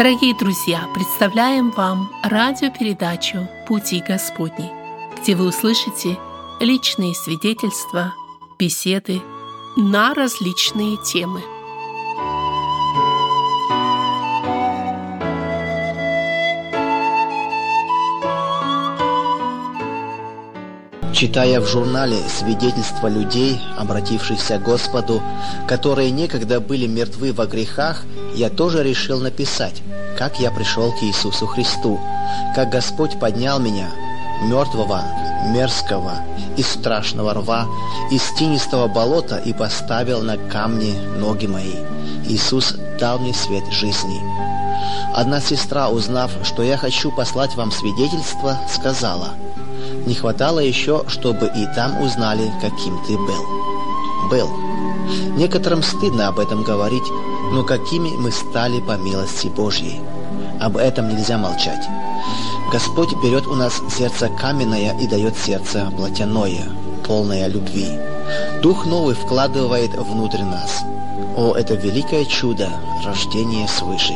Дорогие друзья, представляем вам радиопередачу «Пути Господни», где вы услышите личные свидетельства, беседы на различные темы – Читая в журнале свидетельства людей, обратившихся к Господу, которые некогда были мертвы во грехах, я тоже решил написать, как я пришел к Иисусу Христу, как Господь поднял меня, мертвого, мерзкого, из страшного рва, из тинистого болота и поставил на камни ноги мои. Иисус дал мне свет жизни. Одна сестра, узнав, что я хочу послать вам свидетельство, сказала – не хватало еще, чтобы и там узнали, каким ты был. Был. Некоторым стыдно об этом говорить, но какими мы стали по милости Божьей. Об этом нельзя молчать. Господь берет у нас сердце каменное и дает сердце плотяное, полное любви. Дух новый вкладывает внутрь нас. О, это великое чудо, рождение свыше.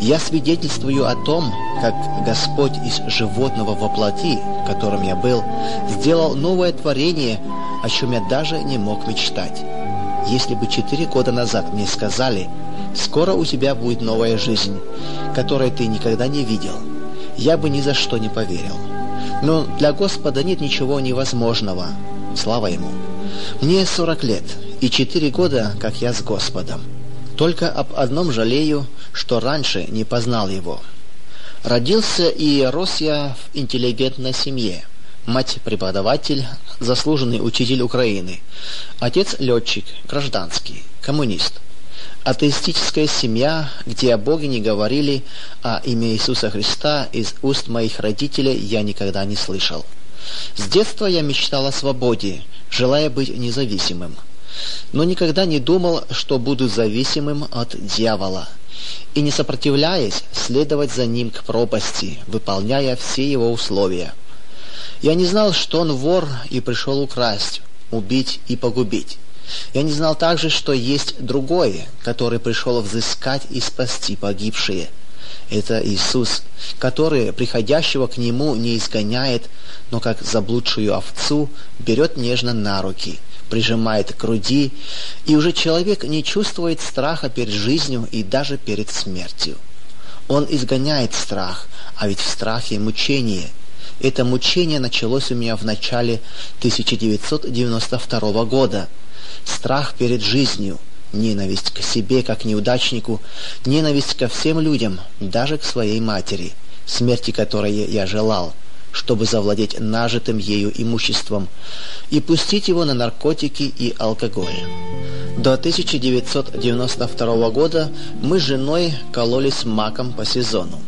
Я свидетельствую о том, как Господь из животного воплоти, которым я был, сделал новое творение, о чем я даже не мог мечтать. Если бы четыре года назад мне сказали, скоро у тебя будет новая жизнь, которой ты никогда не видел, я бы ни за что не поверил. Но для Господа нет ничего невозможного. Слава Ему. Мне 40 лет и четыре года, как я с Господом. Только об одном жалею, что раньше не познал его. Родился и рос я в интеллигентной семье. Мать – преподаватель, заслуженный учитель Украины. Отец – летчик, гражданский, коммунист. Атеистическая семья, где о Боге не говорили, а имя Иисуса Христа из уст моих родителей я никогда не слышал. С детства я мечтал о свободе, желая быть независимым – но никогда не думал, что буду зависимым от дьявола, и не сопротивляясь, следовать за ним к пропасти, выполняя все его условия. Я не знал, что он вор и пришел украсть, убить и погубить. Я не знал также, что есть другое, который пришел взыскать и спасти погибшие. Это Иисус, который приходящего к Нему не изгоняет, но как заблудшую овцу берет нежно на руки – прижимает к груди, и уже человек не чувствует страха перед жизнью и даже перед смертью. Он изгоняет страх, а ведь в страхе мучение. Это мучение началось у меня в начале 1992 года. Страх перед жизнью, ненависть к себе как неудачнику, ненависть ко всем людям, даже к своей матери, смерти которой я желал – чтобы завладеть нажитым ею имуществом и пустить его на наркотики и алкоголь. До 1992 года мы с женой кололись маком по сезону.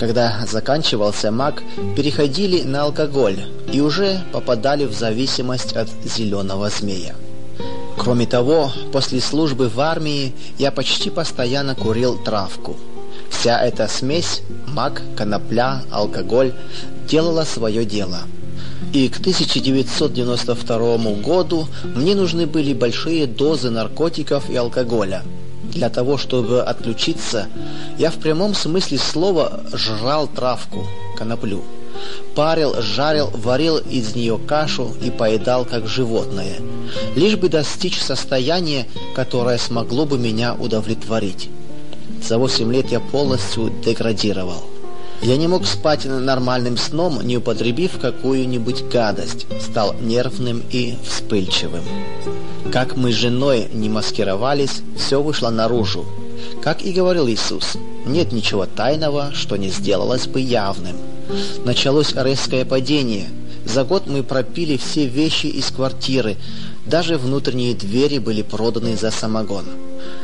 Когда заканчивался мак, переходили на алкоголь и уже попадали в зависимость от зеленого змея. Кроме того, после службы в армии я почти постоянно курил травку. Вся эта смесь – мак, конопля, алкоголь делала свое дело. И к 1992 году мне нужны были большие дозы наркотиков и алкоголя. Для того, чтобы отключиться, я в прямом смысле слова жрал травку, коноплю. Парил, жарил, варил из нее кашу и поедал как животное, лишь бы достичь состояния, которое смогло бы меня удовлетворить. За 8 лет я полностью деградировал. Я не мог спать нормальным сном, не употребив какую-нибудь гадость. Стал нервным и вспыльчивым. Как мы с женой не маскировались, все вышло наружу. Как и говорил Иисус, нет ничего тайного, что не сделалось бы явным. Началось резкое падение. За год мы пропили все вещи из квартиры, даже внутренние двери были проданы за самогон.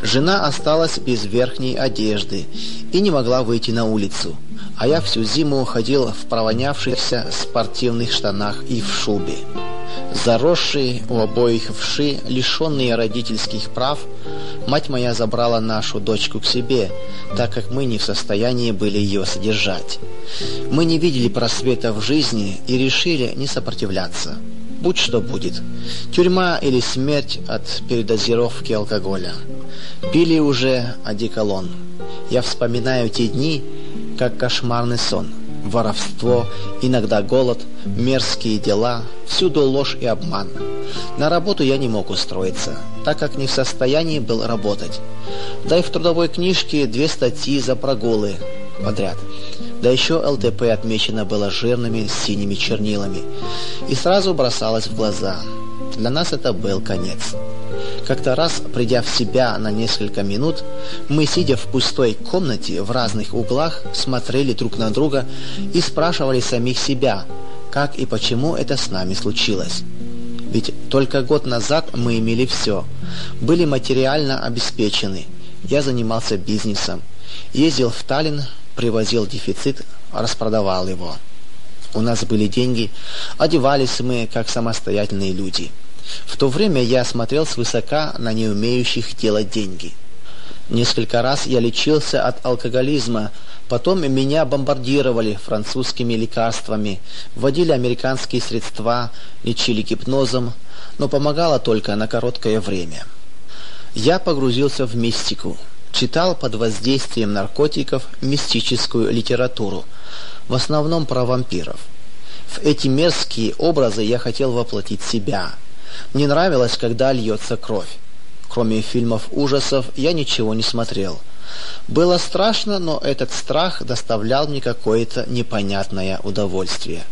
Жена осталась без верхней одежды и не могла выйти на улицу а я всю зиму ходил в провонявшихся спортивных штанах и в шубе. Заросшие у обоих вши, лишенные родительских прав, мать моя забрала нашу дочку к себе, так как мы не в состоянии были ее содержать. Мы не видели просвета в жизни и решили не сопротивляться. Будь что будет. Тюрьма или смерть от передозировки алкоголя. Пили уже одеколон. Я вспоминаю те дни, как кошмарный сон. Воровство, иногда голод, мерзкие дела, всюду ложь и обман. На работу я не мог устроиться, так как не в состоянии был работать. Да и в трудовой книжке две статьи за прогулы подряд. Да еще ЛТП отмечено было жирными синими чернилами. И сразу бросалось в глаза. Для нас это был конец. Как-то раз, придя в себя на несколько минут, мы, сидя в пустой комнате в разных углах, смотрели друг на друга и спрашивали самих себя, как и почему это с нами случилось. Ведь только год назад мы имели все, были материально обеспечены. Я занимался бизнесом, ездил в Таллин, привозил дефицит, распродавал его. У нас были деньги, одевались мы как самостоятельные люди – в то время я смотрел свысока на неумеющих делать деньги. Несколько раз я лечился от алкоголизма, потом меня бомбардировали французскими лекарствами, вводили американские средства, лечили гипнозом, но помогало только на короткое время. Я погрузился в мистику, читал под воздействием наркотиков мистическую литературу, в основном про вампиров. В эти мерзкие образы я хотел воплотить себя – мне нравилось, когда льется кровь. Кроме фильмов ужасов, я ничего не смотрел. Было страшно, но этот страх доставлял мне какое-то непонятное удовольствие.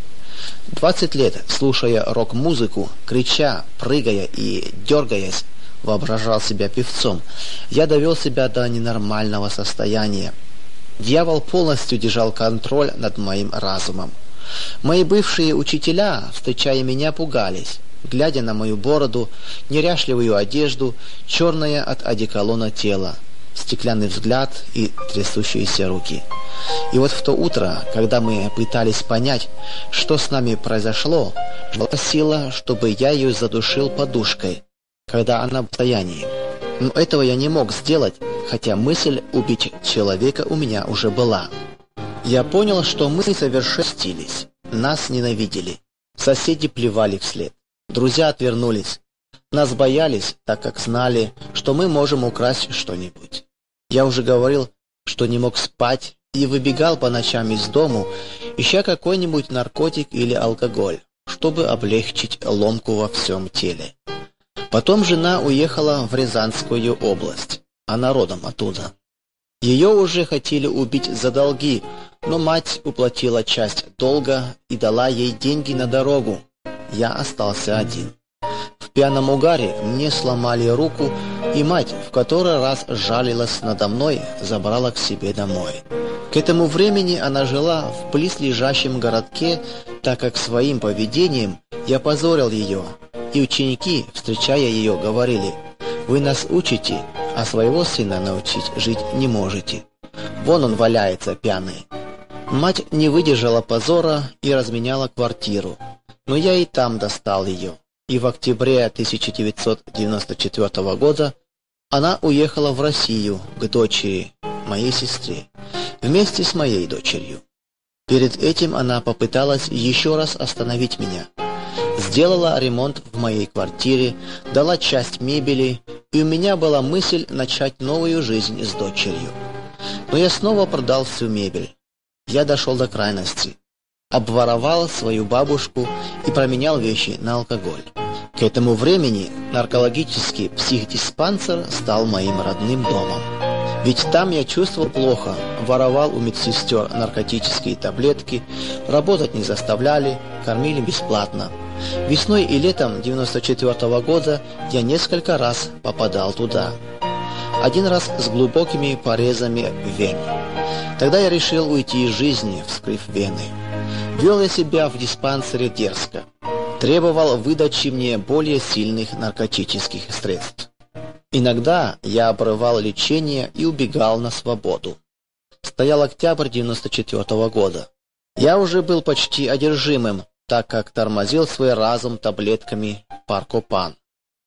Двадцать лет, слушая рок-музыку, крича, прыгая и дергаясь, воображал себя певцом, я довел себя до ненормального состояния. Дьявол полностью держал контроль над моим разумом. Мои бывшие учителя, встречая меня, пугались глядя на мою бороду, неряшливую одежду, черное от одеколона тело, стеклянный взгляд и трясущиеся руки. И вот в то утро, когда мы пытались понять, что с нами произошло, просила, чтобы я ее задушил подушкой, когда она в состоянии. Но этого я не мог сделать, хотя мысль убить человека у меня уже была. Я понял, что мы совершенстились, нас ненавидели. Соседи плевали вслед. Друзья отвернулись. Нас боялись, так как знали, что мы можем украсть что-нибудь. Я уже говорил, что не мог спать и выбегал по ночам из дому, ища какой-нибудь наркотик или алкоголь, чтобы облегчить ломку во всем теле. Потом жена уехала в Рязанскую область, а народом оттуда. Ее уже хотели убить за долги, но мать уплатила часть долга и дала ей деньги на дорогу, я остался один. В пьяном угаре мне сломали руку, и мать в который раз жалилась надо мной, забрала к себе домой. К этому времени она жила в близлежащем городке, так как своим поведением я позорил ее, и ученики, встречая ее, говорили, «Вы нас учите, а своего сына научить жить не можете. Вон он валяется пьяный». Мать не выдержала позора и разменяла квартиру. Но я и там достал ее. И в октябре 1994 года она уехала в Россию к дочери, моей сестре, вместе с моей дочерью. Перед этим она попыталась еще раз остановить меня. Сделала ремонт в моей квартире, дала часть мебели, и у меня была мысль начать новую жизнь с дочерью. Но я снова продал всю мебель. Я дошел до крайности обворовал свою бабушку и променял вещи на алкоголь. К этому времени наркологический психдиспансер стал моим родным домом. Ведь там я чувствовал плохо, воровал у медсестер наркотические таблетки, работать не заставляли, кормили бесплатно. Весной и летом 94 -го года я несколько раз попадал туда. Один раз с глубокими порезами вен. Тогда я решил уйти из жизни, вскрыв вены. Вел я себя в диспансере дерзко. Требовал выдачи мне более сильных наркотических средств. Иногда я обрывал лечение и убегал на свободу. Стоял октябрь 94 -го года. Я уже был почти одержимым, так как тормозил свой разум таблетками паркопан.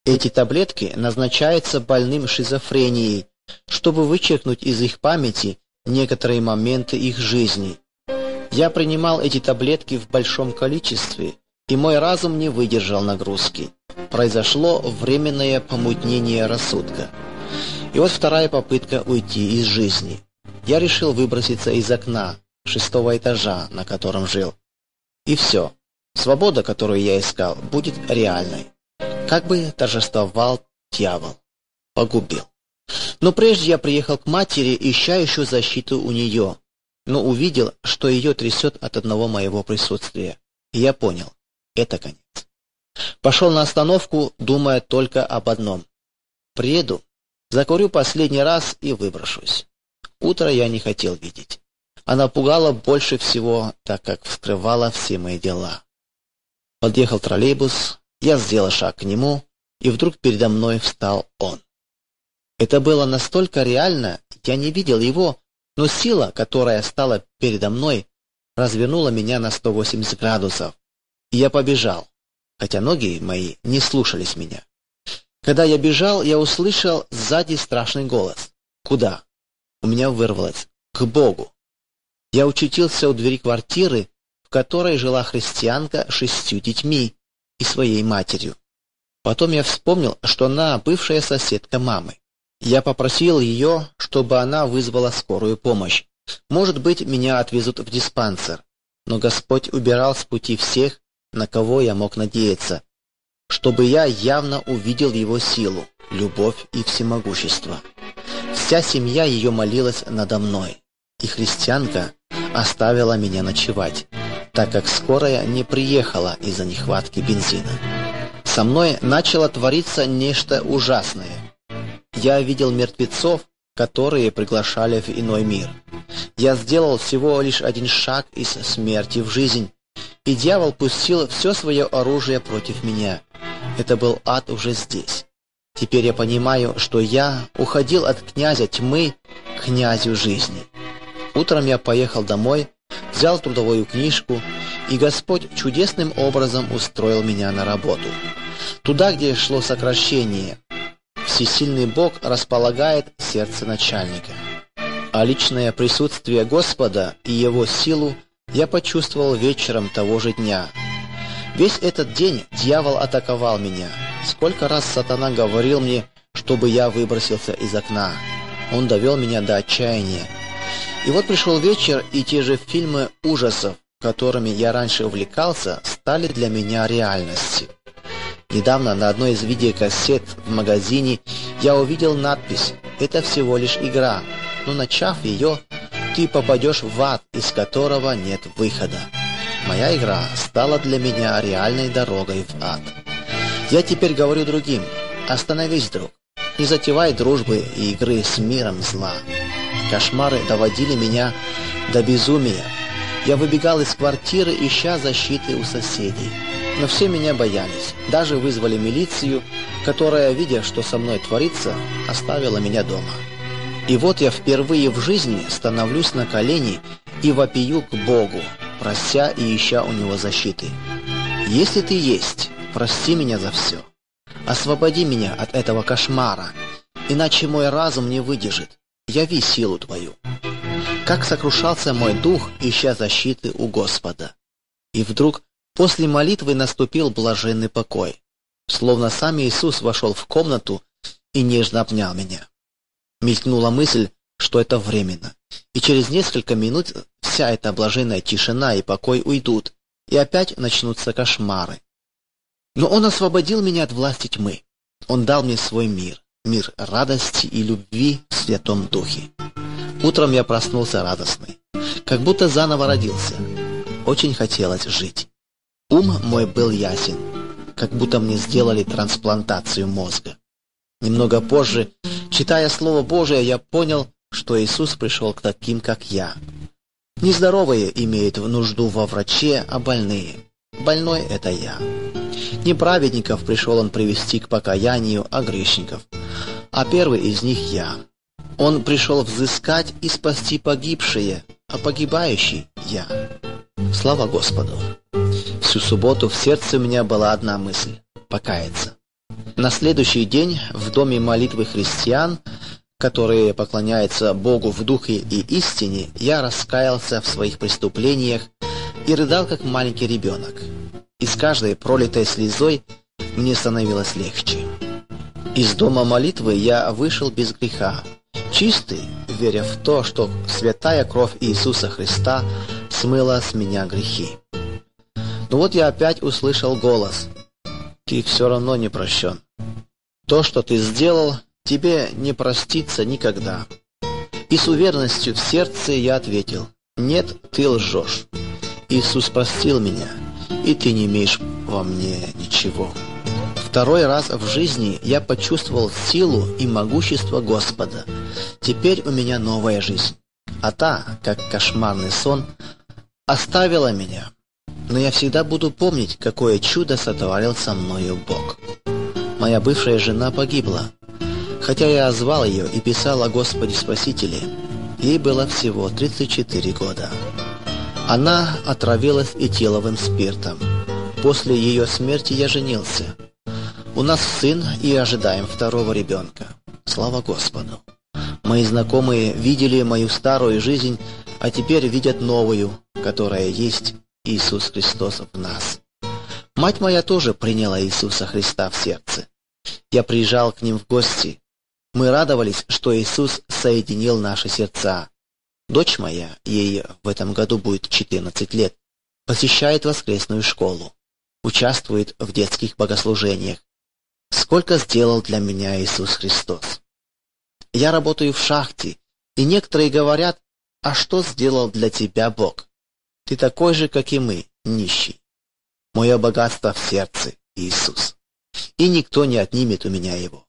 Эти таблетки назначаются больным шизофренией, чтобы вычеркнуть из их памяти некоторые моменты их жизни – я принимал эти таблетки в большом количестве, и мой разум не выдержал нагрузки. Произошло временное помутнение рассудка. И вот вторая попытка уйти из жизни. я решил выброситься из окна шестого этажа, на котором жил. И все. Свобода, которую я искал, будет реальной. Как бы торжествовал дьявол. Погубил. Но прежде я приехал к матери, ища еще защиту у нее, но увидел, что ее трясет от одного моего присутствия. И я понял, это конец. Пошел на остановку, думая только об одном. Приеду, закурю последний раз и выброшусь. Утро я не хотел видеть. Она пугала больше всего, так как вскрывала все мои дела. Подъехал троллейбус, я сделал шаг к нему, и вдруг передо мной встал он. Это было настолько реально, я не видел его, но сила, которая стала передо мной, развернула меня на 180 градусов, и я побежал, хотя ноги мои не слушались меня. Когда я бежал, я услышал сзади страшный голос. «Куда?» У меня вырвалось. «К Богу!» Я учутился у двери квартиры, в которой жила христианка с шестью детьми и своей матерью. Потом я вспомнил, что она бывшая соседка мамы. Я попросил ее, чтобы она вызвала скорую помощь. Может быть, меня отвезут в диспансер. Но Господь убирал с пути всех, на кого я мог надеяться, чтобы я явно увидел его силу, любовь и всемогущество. Вся семья ее молилась надо мной, и христианка оставила меня ночевать, так как скорая не приехала из-за нехватки бензина. Со мной начало твориться нечто ужасное. Я видел мертвецов, которые приглашали в иной мир. Я сделал всего лишь один шаг из смерти в жизнь, и дьявол пустил все свое оружие против меня. Это был ад уже здесь. Теперь я понимаю, что я уходил от князя тьмы к князю жизни. Утром я поехал домой, взял трудовую книжку, и Господь чудесным образом устроил меня на работу. Туда, где шло сокращение, всесильный Бог располагает сердце начальника. А личное присутствие Господа и Его силу я почувствовал вечером того же дня. Весь этот день дьявол атаковал меня. Сколько раз сатана говорил мне, чтобы я выбросился из окна. Он довел меня до отчаяния. И вот пришел вечер, и те же фильмы ужасов, которыми я раньше увлекался, стали для меня реальностью. Недавно на одной из видеокассет в магазине я увидел надпись «Это всего лишь игра, но начав ее, ты попадешь в ад, из которого нет выхода». Моя игра стала для меня реальной дорогой в ад. Я теперь говорю другим «Остановись, друг, не затевай дружбы и игры с миром зла». Кошмары доводили меня до безумия. Я выбегал из квартиры, ища защиты у соседей. Но все меня боялись. Даже вызвали милицию, которая, видя, что со мной творится, оставила меня дома. И вот я впервые в жизни становлюсь на колени и вопию к Богу, прося и ища у Него защиты. Если Ты есть, прости меня за все. Освободи меня от этого кошмара, иначе мой разум не выдержит. Яви силу Твою. Как сокрушался мой дух, ища защиты у Господа. И вдруг После молитвы наступил блаженный покой, словно сам Иисус вошел в комнату и нежно обнял меня. Мелькнула мысль, что это временно, и через несколько минут вся эта блаженная тишина и покой уйдут, и опять начнутся кошмары. Но Он освободил меня от власти тьмы. Он дал мне свой мир, мир радости и любви в Святом Духе. Утром я проснулся радостный, как будто заново родился. Очень хотелось жить. Ум мой был ясен, как будто мне сделали трансплантацию мозга. Немного позже, читая Слово Божие, я понял, что Иисус пришел к таким, как я. Нездоровые имеют нужду во враче, а больные. Больной — это я. Не праведников пришел он привести к покаянию, а грешников. А первый из них я. Он пришел взыскать и спасти погибшие, а погибающий — я. Слава Господу! Всю субботу в сердце у меня была одна мысль – покаяться. На следующий день в доме молитвы христиан, которые поклоняются Богу в духе и истине, я раскаялся в своих преступлениях и рыдал, как маленький ребенок. И с каждой пролитой слезой мне становилось легче. Из дома молитвы я вышел без греха, чистый, веря в то, что святая кровь Иисуса Христа смыла с меня грехи. Но вот я опять услышал голос. Ты все равно не прощен. То, что ты сделал, тебе не простится никогда. И с уверенностью в сердце я ответил, нет, ты лжешь. Иисус простил меня, и ты не имеешь во мне ничего. Второй раз в жизни я почувствовал силу и могущество Господа. Теперь у меня новая жизнь. А та, как кошмарный сон, оставила меня. Но я всегда буду помнить, какое чудо сотворил со мною Бог. Моя бывшая жена погибла. Хотя я звал ее и писал о Господе Спасителе, ей было всего 34 года. Она отравилась этиловым спиртом. После ее смерти я женился. У нас сын и ожидаем второго ребенка. Слава Господу! Мои знакомые видели мою старую жизнь, а теперь видят новую, которая есть Иисус Христос в нас. Мать моя тоже приняла Иисуса Христа в сердце. Я приезжал к ним в гости. Мы радовались, что Иисус соединил наши сердца. Дочь моя, ей в этом году будет 14 лет, посещает воскресную школу, участвует в детских богослужениях. Сколько сделал для меня Иисус Христос. Я работаю в шахте, и некоторые говорят, а что сделал для тебя Бог? Ты такой же, как и мы, нищий. Мое богатство в сердце, Иисус. И никто не отнимет у меня его.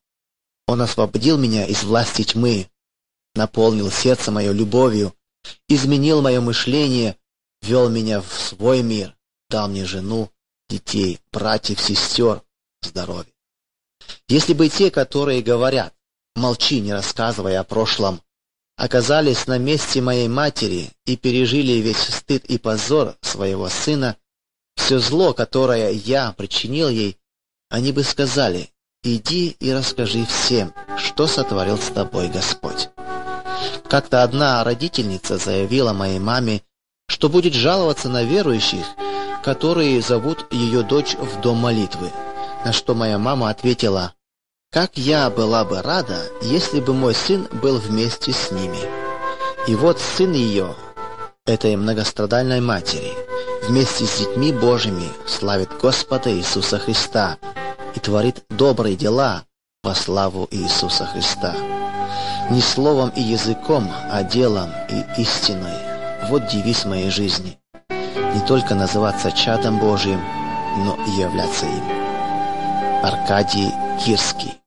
Он освободил меня из власти тьмы, наполнил сердце мое любовью, изменил мое мышление, вел меня в свой мир, дал мне жену, детей, братьев, сестер, здоровье. Если бы те, которые говорят, молчи, не рассказывая о прошлом, оказались на месте моей матери и пережили весь стыд и позор своего сына, все зло, которое я причинил ей, они бы сказали, иди и расскажи всем, что сотворил с тобой Господь. Как-то одна родительница заявила моей маме, что будет жаловаться на верующих, которые зовут ее дочь в дом молитвы, на что моя мама ответила, как я была бы рада, если бы мой сын был вместе с ними. И вот сын ее, этой многострадальной матери, вместе с детьми Божьими славит Господа Иисуса Христа и творит добрые дела во славу Иисуса Христа. Не словом и языком, а делом и истиной. Вот девиз моей жизни. Не только называться чадом Божьим, но и являться им. Аркадий Кирский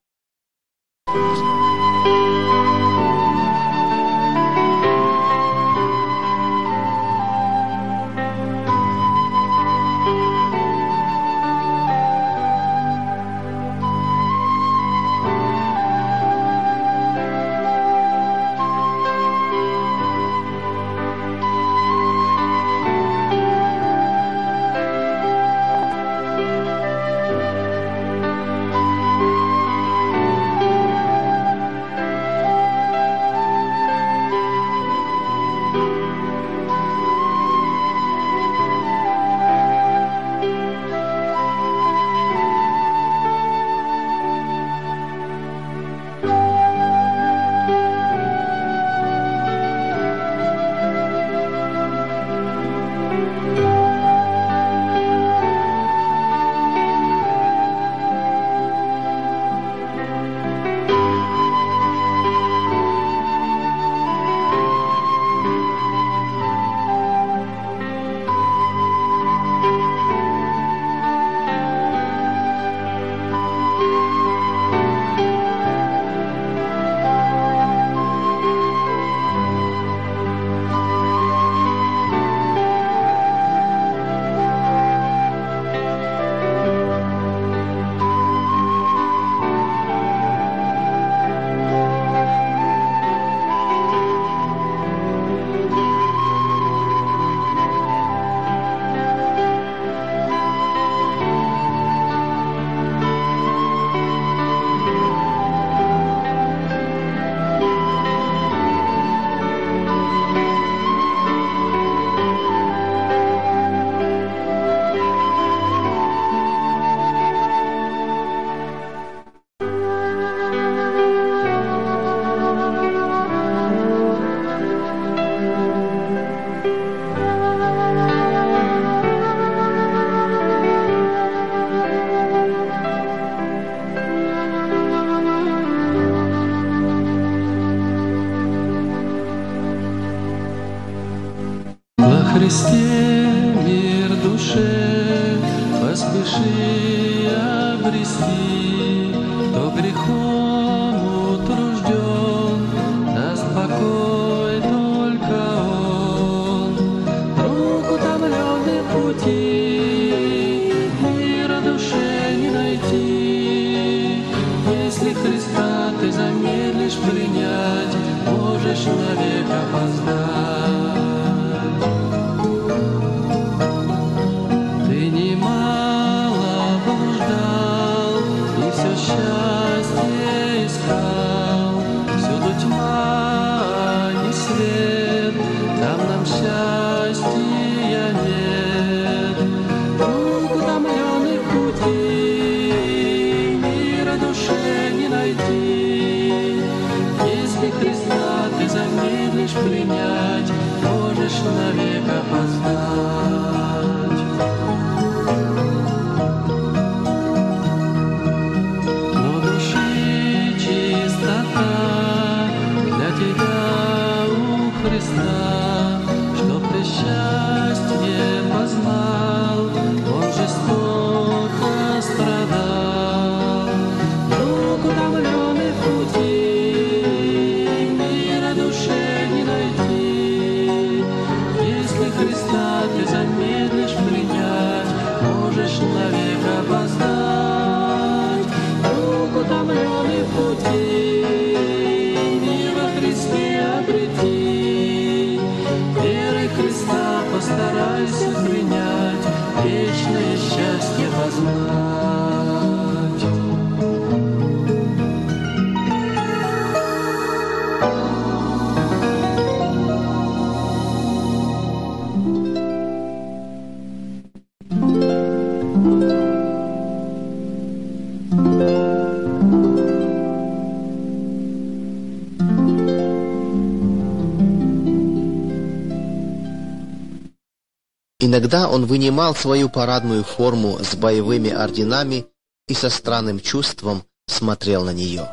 Иногда он вынимал свою парадную форму с боевыми орденами и со странным чувством смотрел на нее.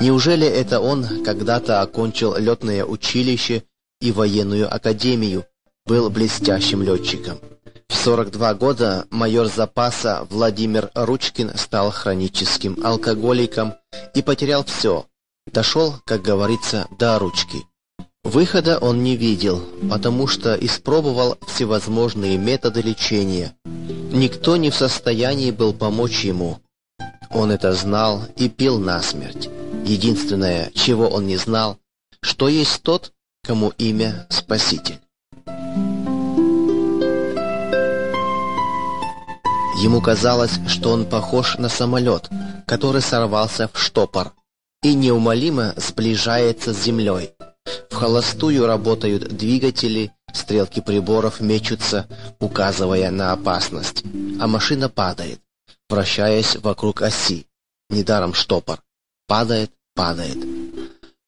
Неужели это он когда-то окончил летное училище и военную академию, был блестящим летчиком? В 42 года майор запаса Владимир Ручкин стал хроническим алкоголиком и потерял все. Дошел, как говорится, до ручки. Выхода он не видел, потому что испробовал всевозможные методы лечения. Никто не в состоянии был помочь ему. Он это знал и пил насмерть. Единственное, чего он не знал, что есть тот, кому имя Спаситель. Ему казалось, что он похож на самолет, который сорвался в штопор и неумолимо сближается с землей. В холостую работают двигатели, стрелки приборов мечутся, указывая на опасность, а машина падает, вращаясь вокруг оси. Недаром штопор. Падает, падает.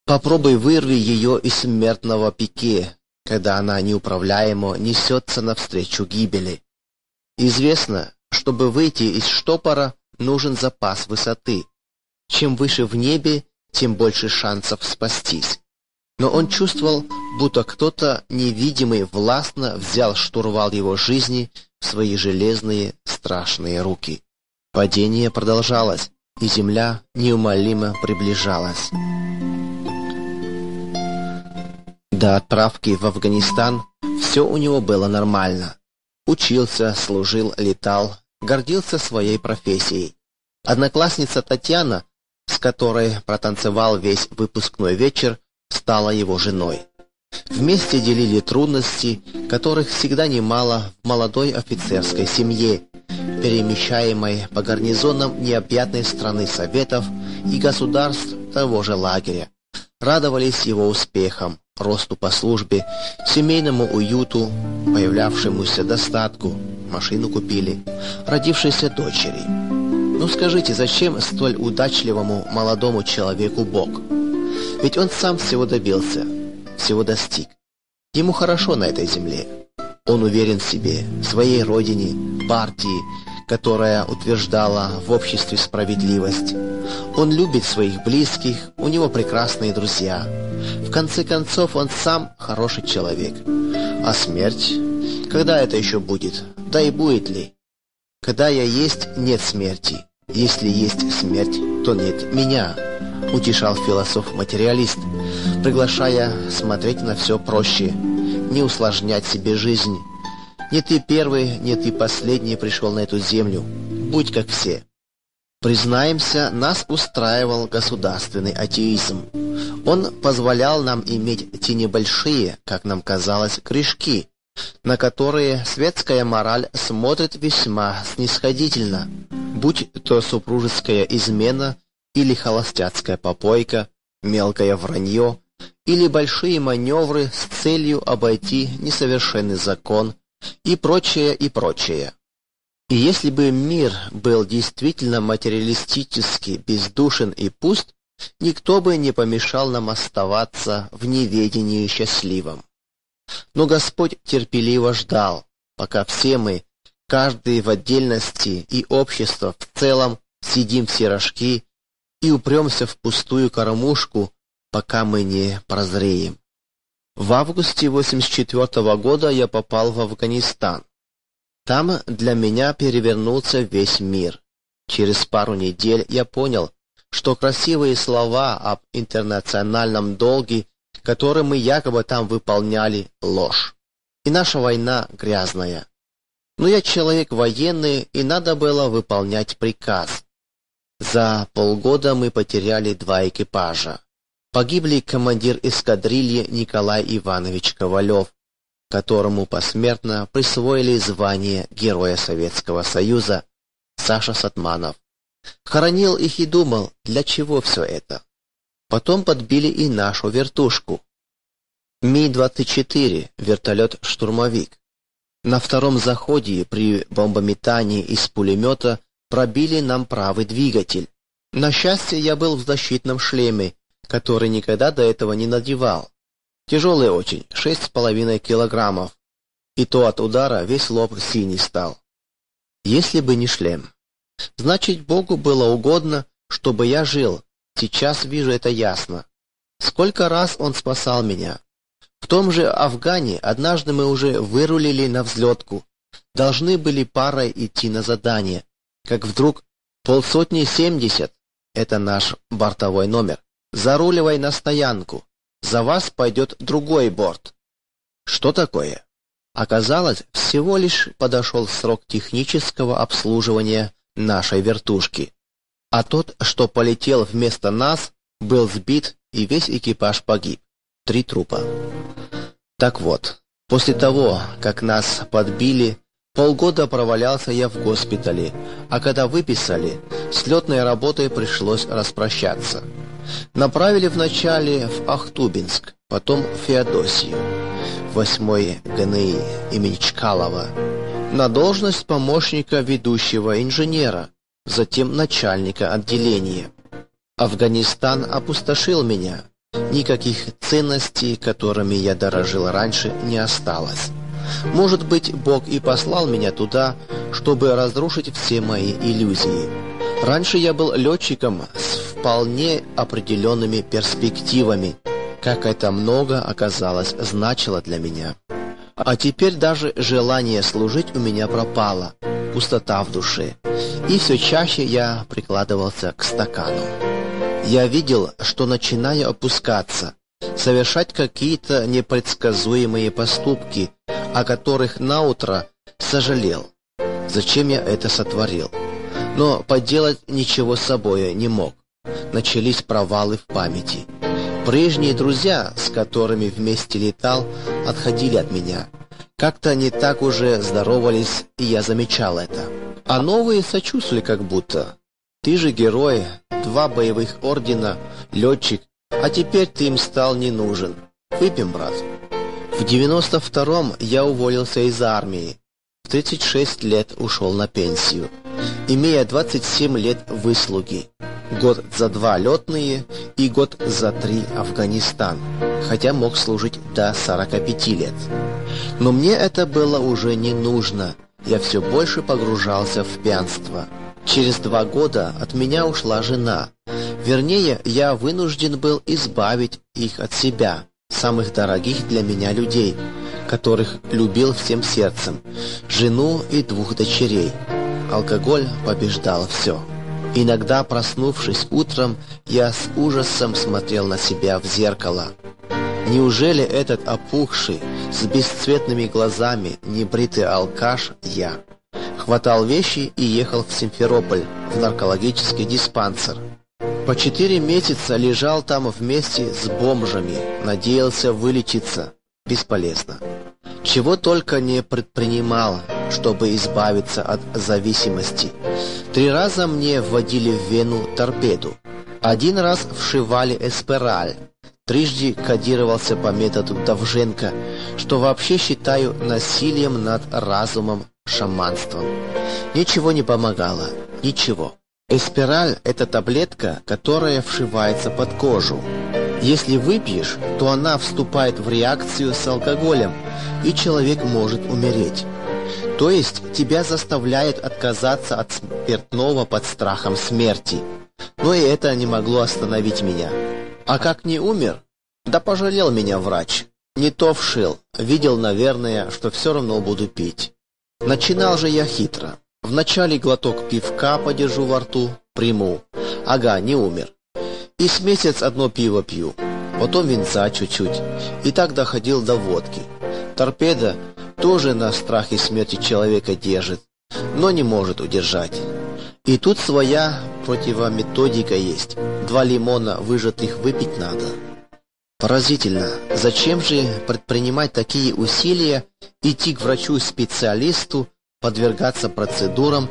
Попробуй вырви ее из смертного пике, когда она неуправляемо несется навстречу гибели. Известно, чтобы выйти из штопора, нужен запас высоты. Чем выше в небе, тем больше шансов спастись. Но он чувствовал, будто кто-то невидимый властно взял штурвал его жизни в свои железные страшные руки. Падение продолжалось, и земля неумолимо приближалась. До отправки в Афганистан все у него было нормально. Учился, служил, летал, гордился своей профессией. Одноклассница Татьяна, с которой протанцевал весь выпускной вечер, стала его женой. Вместе делили трудности, которых всегда немало в молодой офицерской семье, перемещаемой по гарнизонам необъятной страны Советов и государств того же лагеря. Радовались его успехам, росту по службе, семейному уюту, появлявшемуся достатку, машину купили, родившейся дочери. Ну скажите, зачем столь удачливому молодому человеку Бог? Ведь он сам всего добился, всего достиг. Ему хорошо на этой земле. Он уверен в себе, в своей родине, партии, которая утверждала в обществе справедливость. Он любит своих близких, у него прекрасные друзья. В конце концов, он сам хороший человек. А смерть? Когда это еще будет? Да и будет ли? Когда я есть, нет смерти. Если есть смерть, то нет меня, утешал философ-материалист, приглашая смотреть на все проще, не усложнять себе жизнь. Не ты первый, не ты последний пришел на эту землю. Будь как все. Признаемся, нас устраивал государственный атеизм. Он позволял нам иметь те небольшие, как нам казалось, крышки, на которые светская мораль смотрит весьма снисходительно, будь то супружеская измена или холостяцкая попойка, мелкое вранье или большие маневры с целью обойти несовершенный закон и прочее, и прочее. И если бы мир был действительно материалистически бездушен и пуст, никто бы не помешал нам оставаться в неведении счастливым. Но Господь терпеливо ждал, пока все мы, каждый в отдельности и общество в целом, сидим в сирожки и упремся в пустую кормушку, пока мы не прозреем. В августе 84 -го года я попал в Афганистан. Там для меня перевернулся весь мир. Через пару недель я понял, что красивые слова об интернациональном долге который мы якобы там выполняли, ложь. И наша война грязная. Но я человек военный, и надо было выполнять приказ. За полгода мы потеряли два экипажа. Погибли командир эскадрильи Николай Иванович Ковалев, которому посмертно присвоили звание Героя Советского Союза Саша Сатманов. Хоронил их и думал, для чего все это. Потом подбили и нашу вертушку. Ми-24, вертолет-штурмовик. На втором заходе при бомбометании из пулемета пробили нам правый двигатель. На счастье, я был в защитном шлеме, который никогда до этого не надевал. Тяжелый очень, шесть с половиной килограммов. И то от удара весь лоб синий стал. Если бы не шлем. Значит, Богу было угодно, чтобы я жил, Сейчас вижу это ясно. Сколько раз он спасал меня. В том же Афгане однажды мы уже вырулили на взлетку. Должны были парой идти на задание. Как вдруг полсотни семьдесят, это наш бортовой номер, заруливай на стоянку. За вас пойдет другой борт. Что такое? Оказалось, всего лишь подошел срок технического обслуживания нашей вертушки а тот, что полетел вместо нас, был сбит, и весь экипаж погиб. Три трупа. Так вот, после того, как нас подбили, полгода провалялся я в госпитале, а когда выписали, с летной работой пришлось распрощаться. Направили вначале в Ахтубинск, потом в Феодосию, 8 ГНИ имени Чкалова, на должность помощника ведущего инженера, затем начальника отделения. Афганистан опустошил меня. Никаких ценностей, которыми я дорожил раньше, не осталось. Может быть, Бог и послал меня туда, чтобы разрушить все мои иллюзии. Раньше я был летчиком с вполне определенными перспективами. Как это много, оказалось, значило для меня. А теперь даже желание служить у меня пропало, пустота в душе и все чаще я прикладывался к стакану. Я видел, что начинаю опускаться, совершать какие-то непредсказуемые поступки, о которых наутро сожалел. Зачем я это сотворил? Но поделать ничего с собой не мог. Начались провалы в памяти. Прежние друзья, с которыми вместе летал, отходили от меня. Как-то не так уже здоровались, и я замечал это. А новые сочувствовали как будто. Ты же герой, два боевых ордена, летчик, а теперь ты им стал не нужен. Выпьем, брат. В 92-м я уволился из армии. В 36 лет ушел на пенсию, имея 27 лет выслуги. Год за два летные и год за три Афганистан, хотя мог служить до 45 лет. Но мне это было уже не нужно – я все больше погружался в пьянство. Через два года от меня ушла жена. Вернее, я вынужден был избавить их от себя, самых дорогих для меня людей, которых любил всем сердцем, жену и двух дочерей. Алкоголь побеждал все. Иногда, проснувшись утром, я с ужасом смотрел на себя в зеркало. Неужели этот опухший, с бесцветными глазами, небритый алкаш я? Хватал вещи и ехал в Симферополь, в наркологический диспансер. По четыре месяца лежал там вместе с бомжами, надеялся вылечиться. Бесполезно. Чего только не предпринимал, чтобы избавиться от зависимости. Три раза мне вводили в вену торпеду. Один раз вшивали эспераль. Трижды кодировался по методу Довженко, что вообще считаю насилием над разумом шаманством. Ничего не помогало. Ничего. Эспираль – это таблетка, которая вшивается под кожу. Если выпьешь, то она вступает в реакцию с алкоголем, и человек может умереть. То есть тебя заставляют отказаться от спиртного под страхом смерти. Но и это не могло остановить меня. А как не умер? Да пожалел меня врач. Не то вшил. Видел, наверное, что все равно буду пить. Начинал же я хитро. Вначале глоток пивка подержу во рту, приму. Ага, не умер. И с месяц одно пиво пью. Потом винца чуть-чуть. И так доходил до водки. Торпеда тоже на страхе смерти человека держит, но не может удержать. И тут своя противометодика есть. Два лимона выжатых выпить надо. Поразительно, зачем же предпринимать такие усилия, идти к врачу-специалисту, подвергаться процедурам,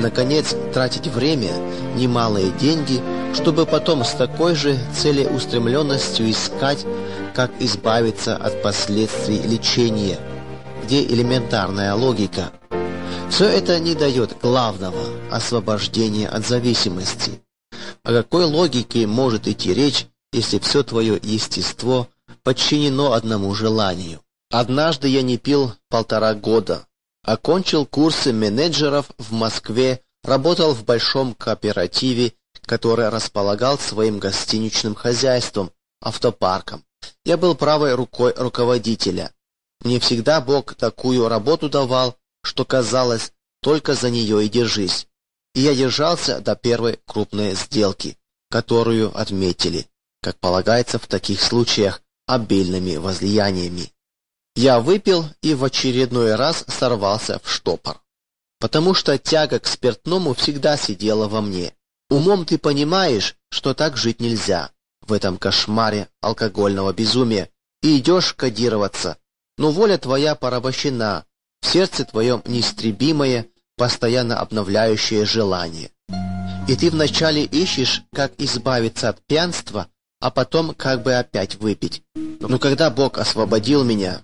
наконец тратить время, немалые деньги, чтобы потом с такой же целеустремленностью искать, как избавиться от последствий лечения, где элементарная логика. Все это не дает главного – освобождения от зависимости. О какой логике может идти речь, если все твое естество подчинено одному желанию? Однажды я не пил полтора года, Окончил курсы менеджеров в Москве, работал в большом кооперативе, который располагал своим гостиничным хозяйством, автопарком. Я был правой рукой руководителя. Мне всегда Бог такую работу давал, что казалось, только за нее и держись. И я держался до первой крупной сделки, которую отметили, как полагается в таких случаях, обильными возлияниями. Я выпил и в очередной раз сорвался в штопор. Потому что тяга к спиртному всегда сидела во мне. Умом ты понимаешь, что так жить нельзя, в этом кошмаре алкогольного безумия, и идешь кодироваться. Но воля твоя порабощена, в сердце твоем неистребимое, постоянно обновляющее желание. И ты вначале ищешь, как избавиться от пьянства, а потом как бы опять выпить. Но когда Бог освободил меня,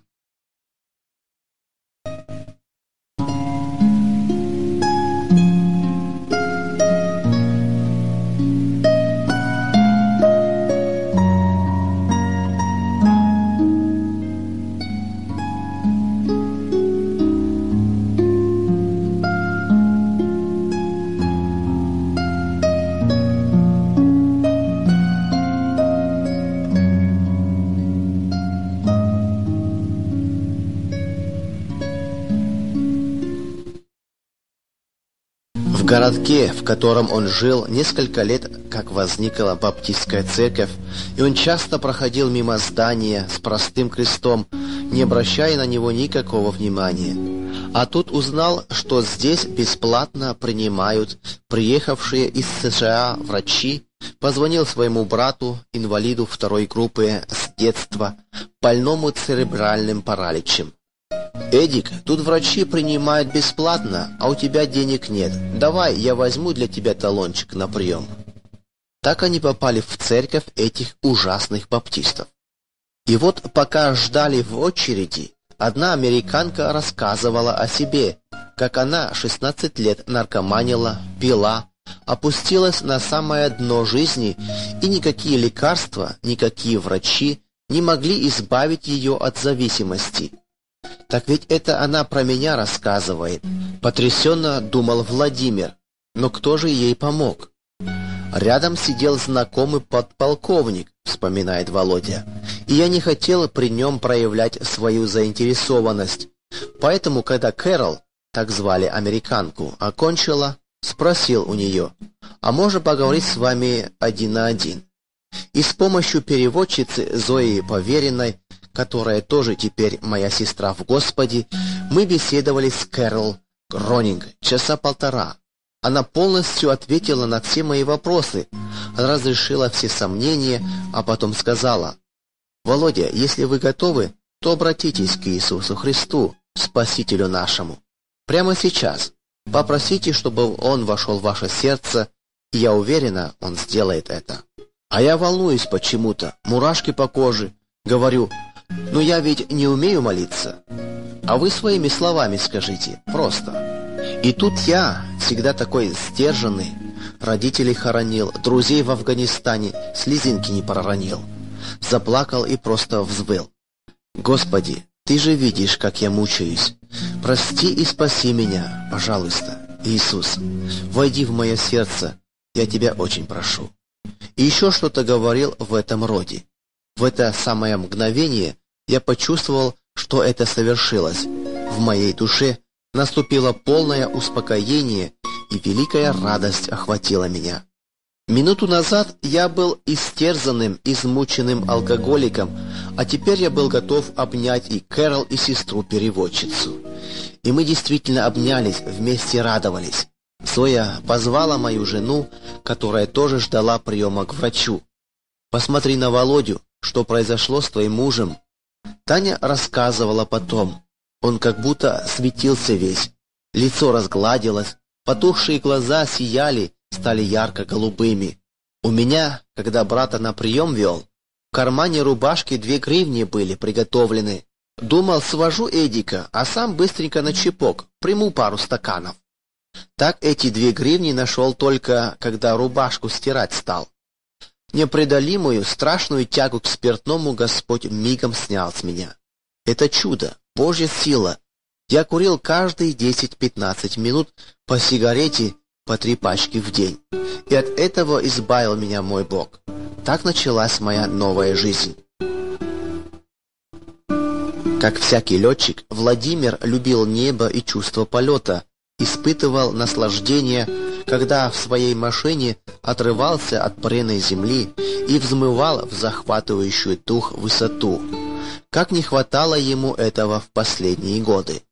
городке, в котором он жил, несколько лет как возникла баптистская церковь, и он часто проходил мимо здания с простым крестом, не обращая на него никакого внимания. А тут узнал, что здесь бесплатно принимают приехавшие из США врачи, позвонил своему брату, инвалиду второй группы с детства, больному церебральным параличем. «Эдик, тут врачи принимают бесплатно, а у тебя денег нет. Давай, я возьму для тебя талончик на прием». Так они попали в церковь этих ужасных баптистов. И вот пока ждали в очереди, одна американка рассказывала о себе, как она 16 лет наркоманила, пила, опустилась на самое дно жизни, и никакие лекарства, никакие врачи не могли избавить ее от зависимости. Так ведь это она про меня рассказывает. Потрясенно думал Владимир. Но кто же ей помог? Рядом сидел знакомый подполковник, вспоминает Володя. И я не хотел при нем проявлять свою заинтересованность. Поэтому, когда Кэрол, так звали американку, окончила, спросил у нее, «А можно поговорить с вами один на один?» И с помощью переводчицы Зои Поверенной, которая тоже теперь моя сестра в Господе, мы беседовали с Кэрол Гронинг часа полтора. Она полностью ответила на все мои вопросы, разрешила все сомнения, а потом сказала, «Володя, если вы готовы, то обратитесь к Иисусу Христу, Спасителю нашему. Прямо сейчас. Попросите, чтобы Он вошел в ваше сердце, и я уверена, Он сделает это». А я волнуюсь почему-то, мурашки по коже. Говорю, ну я ведь не умею молиться. А вы своими словами скажите, просто. И тут я, всегда такой сдержанный, родителей хоронил, друзей в Афганистане, слезинки не проронил. Заплакал и просто взвыл. Господи, ты же видишь, как я мучаюсь. Прости и спаси меня, пожалуйста. Иисус, войди в мое сердце, я тебя очень прошу. И еще что-то говорил в этом роде. В это самое мгновение я почувствовал, что это совершилось. В моей душе наступило полное успокоение, и великая радость охватила меня. Минуту назад я был истерзанным, измученным алкоголиком, а теперь я был готов обнять и Кэрол, и сестру-переводчицу. И мы действительно обнялись, вместе радовались. Зоя позвала мою жену, которая тоже ждала приема к врачу. «Посмотри на Володю, что произошло с твоим мужем». Таня рассказывала потом. Он как будто светился весь. Лицо разгладилось, потухшие глаза сияли, стали ярко-голубыми. У меня, когда брата на прием вел, в кармане рубашки две гривни были приготовлены. Думал, свожу Эдика, а сам быстренько на чепок, приму пару стаканов. Так эти две гривни нашел только, когда рубашку стирать стал. Непреодолимую, страшную тягу к спиртному Господь мигом снял с меня. Это чудо, Божья сила. Я курил каждые 10-15 минут по сигарете по три пачки в день. И от этого избавил меня мой Бог. Так началась моя новая жизнь. Как всякий летчик, Владимир любил небо и чувство полета – испытывал наслаждение, когда в своей машине отрывался от паренной земли и взмывал в захватывающую дух высоту. Как не хватало ему этого в последние годы.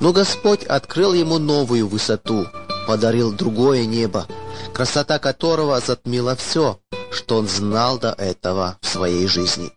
Но Господь открыл ему новую высоту, подарил другое небо, красота которого затмила все, что он знал до этого в своей жизни.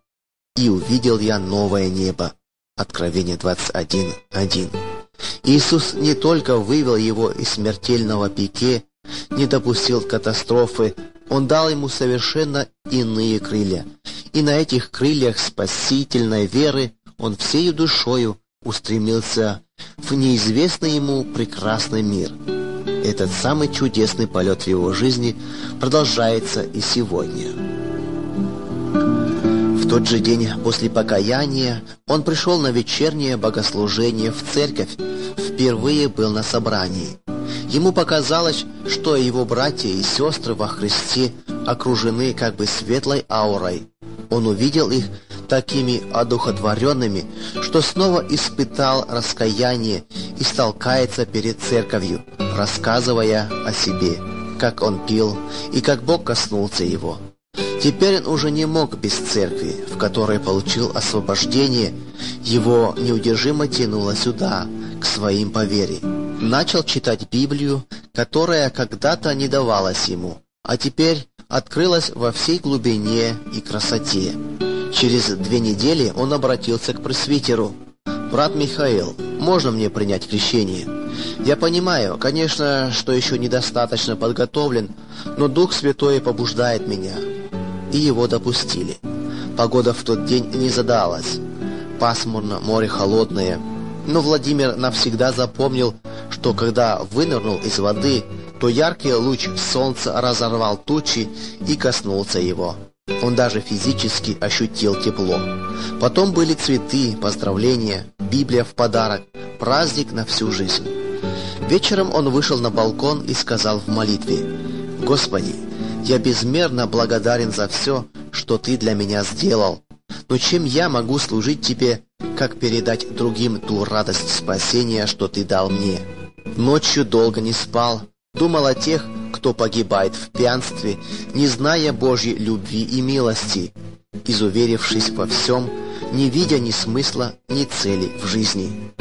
И увидел я новое небо. Откровение 21.1. Иисус не только вывел его из смертельного пике, не допустил катастрофы, Он дал ему совершенно иные крылья. И на этих крыльях спасительной веры он всею душою устремился в неизвестный ему прекрасный мир. Этот самый чудесный полет в его жизни продолжается и сегодня. Тот же день после покаяния он пришел на вечернее богослужение в церковь, впервые был на собрании. Ему показалось, что его братья и сестры во Христе окружены как бы светлой аурой. Он увидел их такими одухотворенными, что снова испытал раскаяние и стал перед церковью, рассказывая о себе, как он пил и как Бог коснулся его. Теперь он уже не мог без церкви, в которой получил освобождение, его неудержимо тянуло сюда – к своим по вере. Начал читать Библию, которая когда-то не давалась ему, а теперь открылась во всей глубине и красоте. Через две недели он обратился к пресвитеру. «Брат Михаил, можно мне принять крещение?» «Я понимаю, конечно, что еще недостаточно подготовлен, но Дух Святой побуждает меня». И его допустили. Погода в тот день не задалась. Пасмурно, море холодное – но Владимир навсегда запомнил, что когда вынырнул из воды, то яркий луч солнца разорвал тучи и коснулся его. Он даже физически ощутил тепло. Потом были цветы, поздравления, Библия в подарок, праздник на всю жизнь. Вечером он вышел на балкон и сказал в молитве, «Господи, Я безмерно благодарен за все, что ты для меня сделал. Но чем я могу служить тебе, как передать другим ту радость спасения, что ты дал мне? Ночью долго не спал, думал о тех, кто погибает в пьянстве, не зная Божьей любви и милости, изуверившись во всем, не видя ни смысла, ни цели в жизни.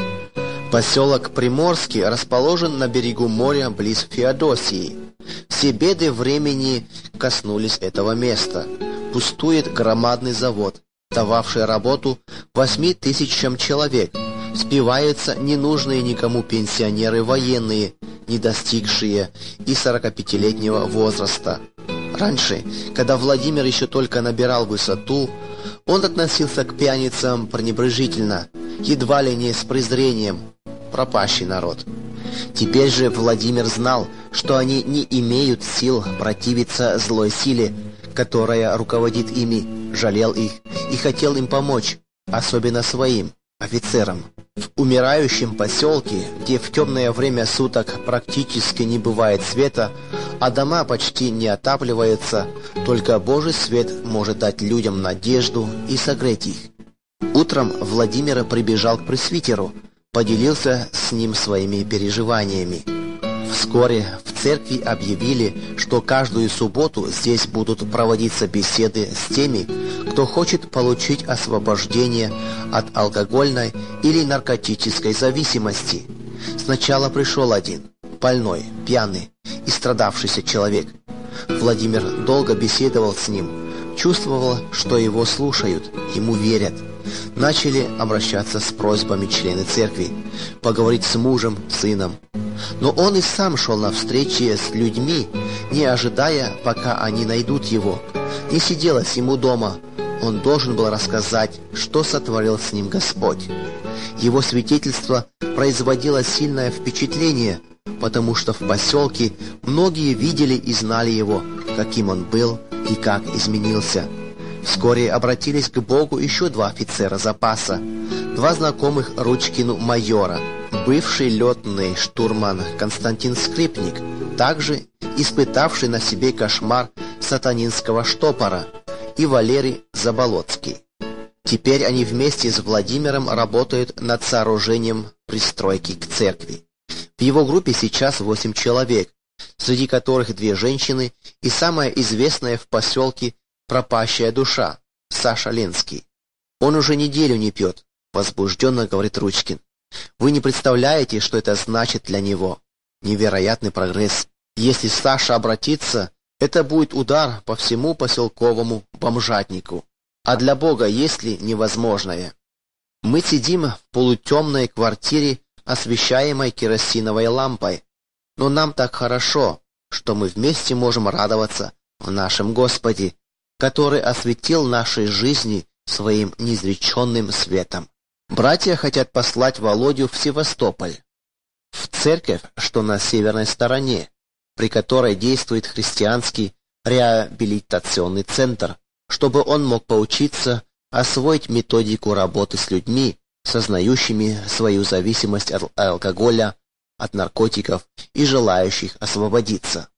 Поселок Приморский расположен на берегу моря близ Феодосии. Все беды времени коснулись этого места. Пустует громадный завод, дававший работу восьми тысячам человек. Спиваются ненужные никому пенсионеры военные, не достигшие и 45-летнего возраста. Раньше, когда Владимир еще только набирал высоту, он относился к пьяницам пренебрежительно, едва ли не с презрением. Пропащий народ. Теперь же Владимир знал, что они не имеют сил противиться злой силе, которая руководит ими, жалел их и хотел им помочь, особенно своим, офицерам. В умирающем поселке, где в темное время суток практически не бывает света, а дома почти не отапливаются, только Божий свет может дать людям надежду и согреть их. Утром Владимир прибежал к пресвитеру, поделился с ним своими переживаниями. Вскоре в церкви объявили, что каждую субботу здесь будут проводиться беседы с теми, кто хочет получить освобождение от алкогольной или наркотической зависимости. Сначала пришел один, больной, пьяный и страдавшийся человек. Владимир долго беседовал с ним, чувствовал, что его слушают, ему верят. Начали обращаться с просьбами члены церкви, поговорить с мужем, сыном. Но он и сам шел на встречи с людьми, не ожидая, пока они найдут его. Не сиделось ему дома, он должен был рассказать, что сотворил с ним Господь. Его свидетельство производило сильное впечатление, потому что в поселке многие видели и знали его, каким он был и как изменился. Вскоре обратились к Богу еще два офицера запаса, два знакомых Ручкину майора, бывший летный штурман Константин Скрипник, также испытавший на себе кошмар сатанинского штопора, и Валерий Заболоцкий. Теперь они вместе с Владимиром работают над сооружением пристройки к церкви. В его группе сейчас восемь человек, среди которых две женщины и самая известная в поселке пропащая душа, Саша Ленский. Он уже неделю не пьет, возбужденно говорит Ручкин. Вы не представляете, что это значит для него. Невероятный прогресс. Если Саша обратится, это будет удар по всему поселковому бомжатнику. А для Бога есть ли невозможное? Мы сидим в полутемной квартире, освещаемой керосиновой лампой. Но нам так хорошо, что мы вместе можем радоваться в нашем Господе, который осветил нашей жизни своим неизреченным светом. Братья хотят послать Володю в Севастополь, в церковь, что на северной стороне, при которой действует христианский реабилитационный центр, чтобы он мог поучиться освоить методику работы с людьми, сознающими свою зависимость от алкоголя, от наркотиков и желающих освободиться.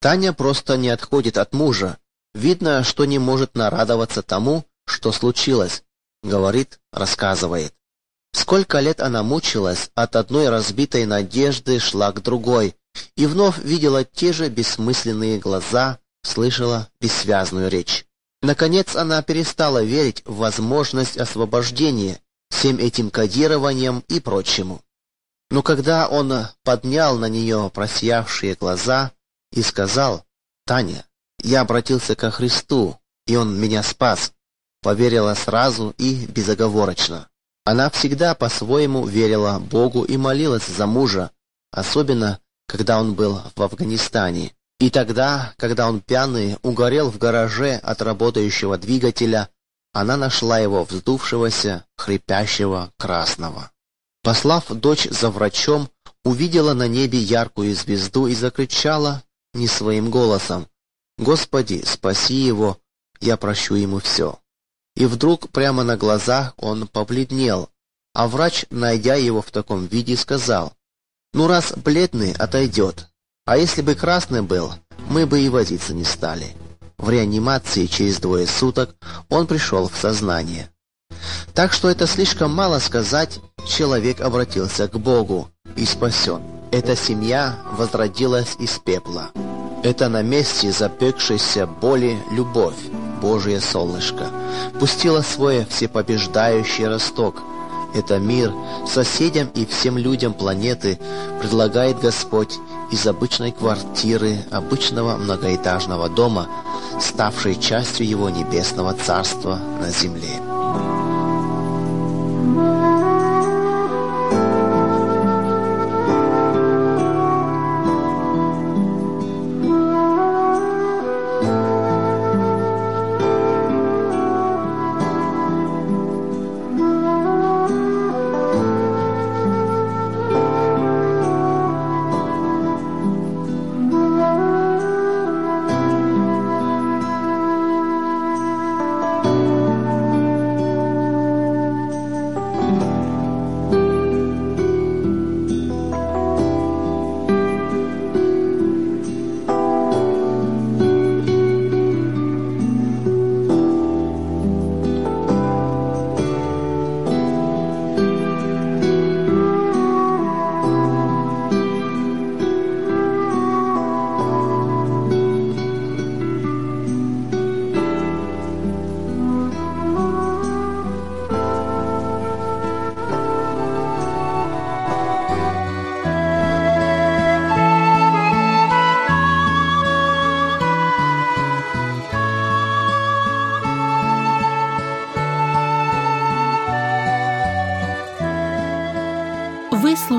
Таня просто не отходит от мужа. Видно, что не может нарадоваться тому, что случилось. Говорит, рассказывает. Сколько лет она мучилась, от одной разбитой надежды шла к другой, и вновь видела те же бессмысленные глаза, слышала бессвязную речь. Наконец она перестала верить в возможность освобождения всем этим кодированием и прочему. Но когда он поднял на нее просиявшие глаза и сказал, «Таня, я обратился ко Христу, и Он меня спас», поверила сразу и безоговорочно. Она всегда по-своему верила Богу и молилась за мужа, особенно когда он был в Афганистане. И тогда, когда он пьяный угорел в гараже от работающего двигателя, она нашла его вздувшегося, хрипящего, красного. Послав дочь за врачом, увидела на небе яркую звезду и закричала не своим голосом «Господи, спаси его, я прощу ему все». И вдруг прямо на глазах он побледнел, а врач, найдя его в таком виде, сказал «Ну раз бледный, отойдет, а если бы красный был, мы бы и возиться не стали. В реанимации через двое суток он пришел в сознание. Так что это слишком мало сказать, человек обратился к Богу и спасен. Эта семья возродилась из пепла. Это на месте запекшейся боли любовь, Божье солнышко, пустила свой всепобеждающий росток. Это мир соседям и всем людям планеты предлагает Господь из обычной квартиры, обычного многоэтажного дома, ставшей частью Его небесного царства на земле.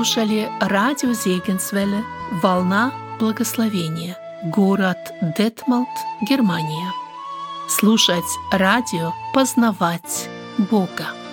Слушали радио Зегенсвелле «Волна благословения», город Детмалт, Германия. Слушать радио, познавать Бога.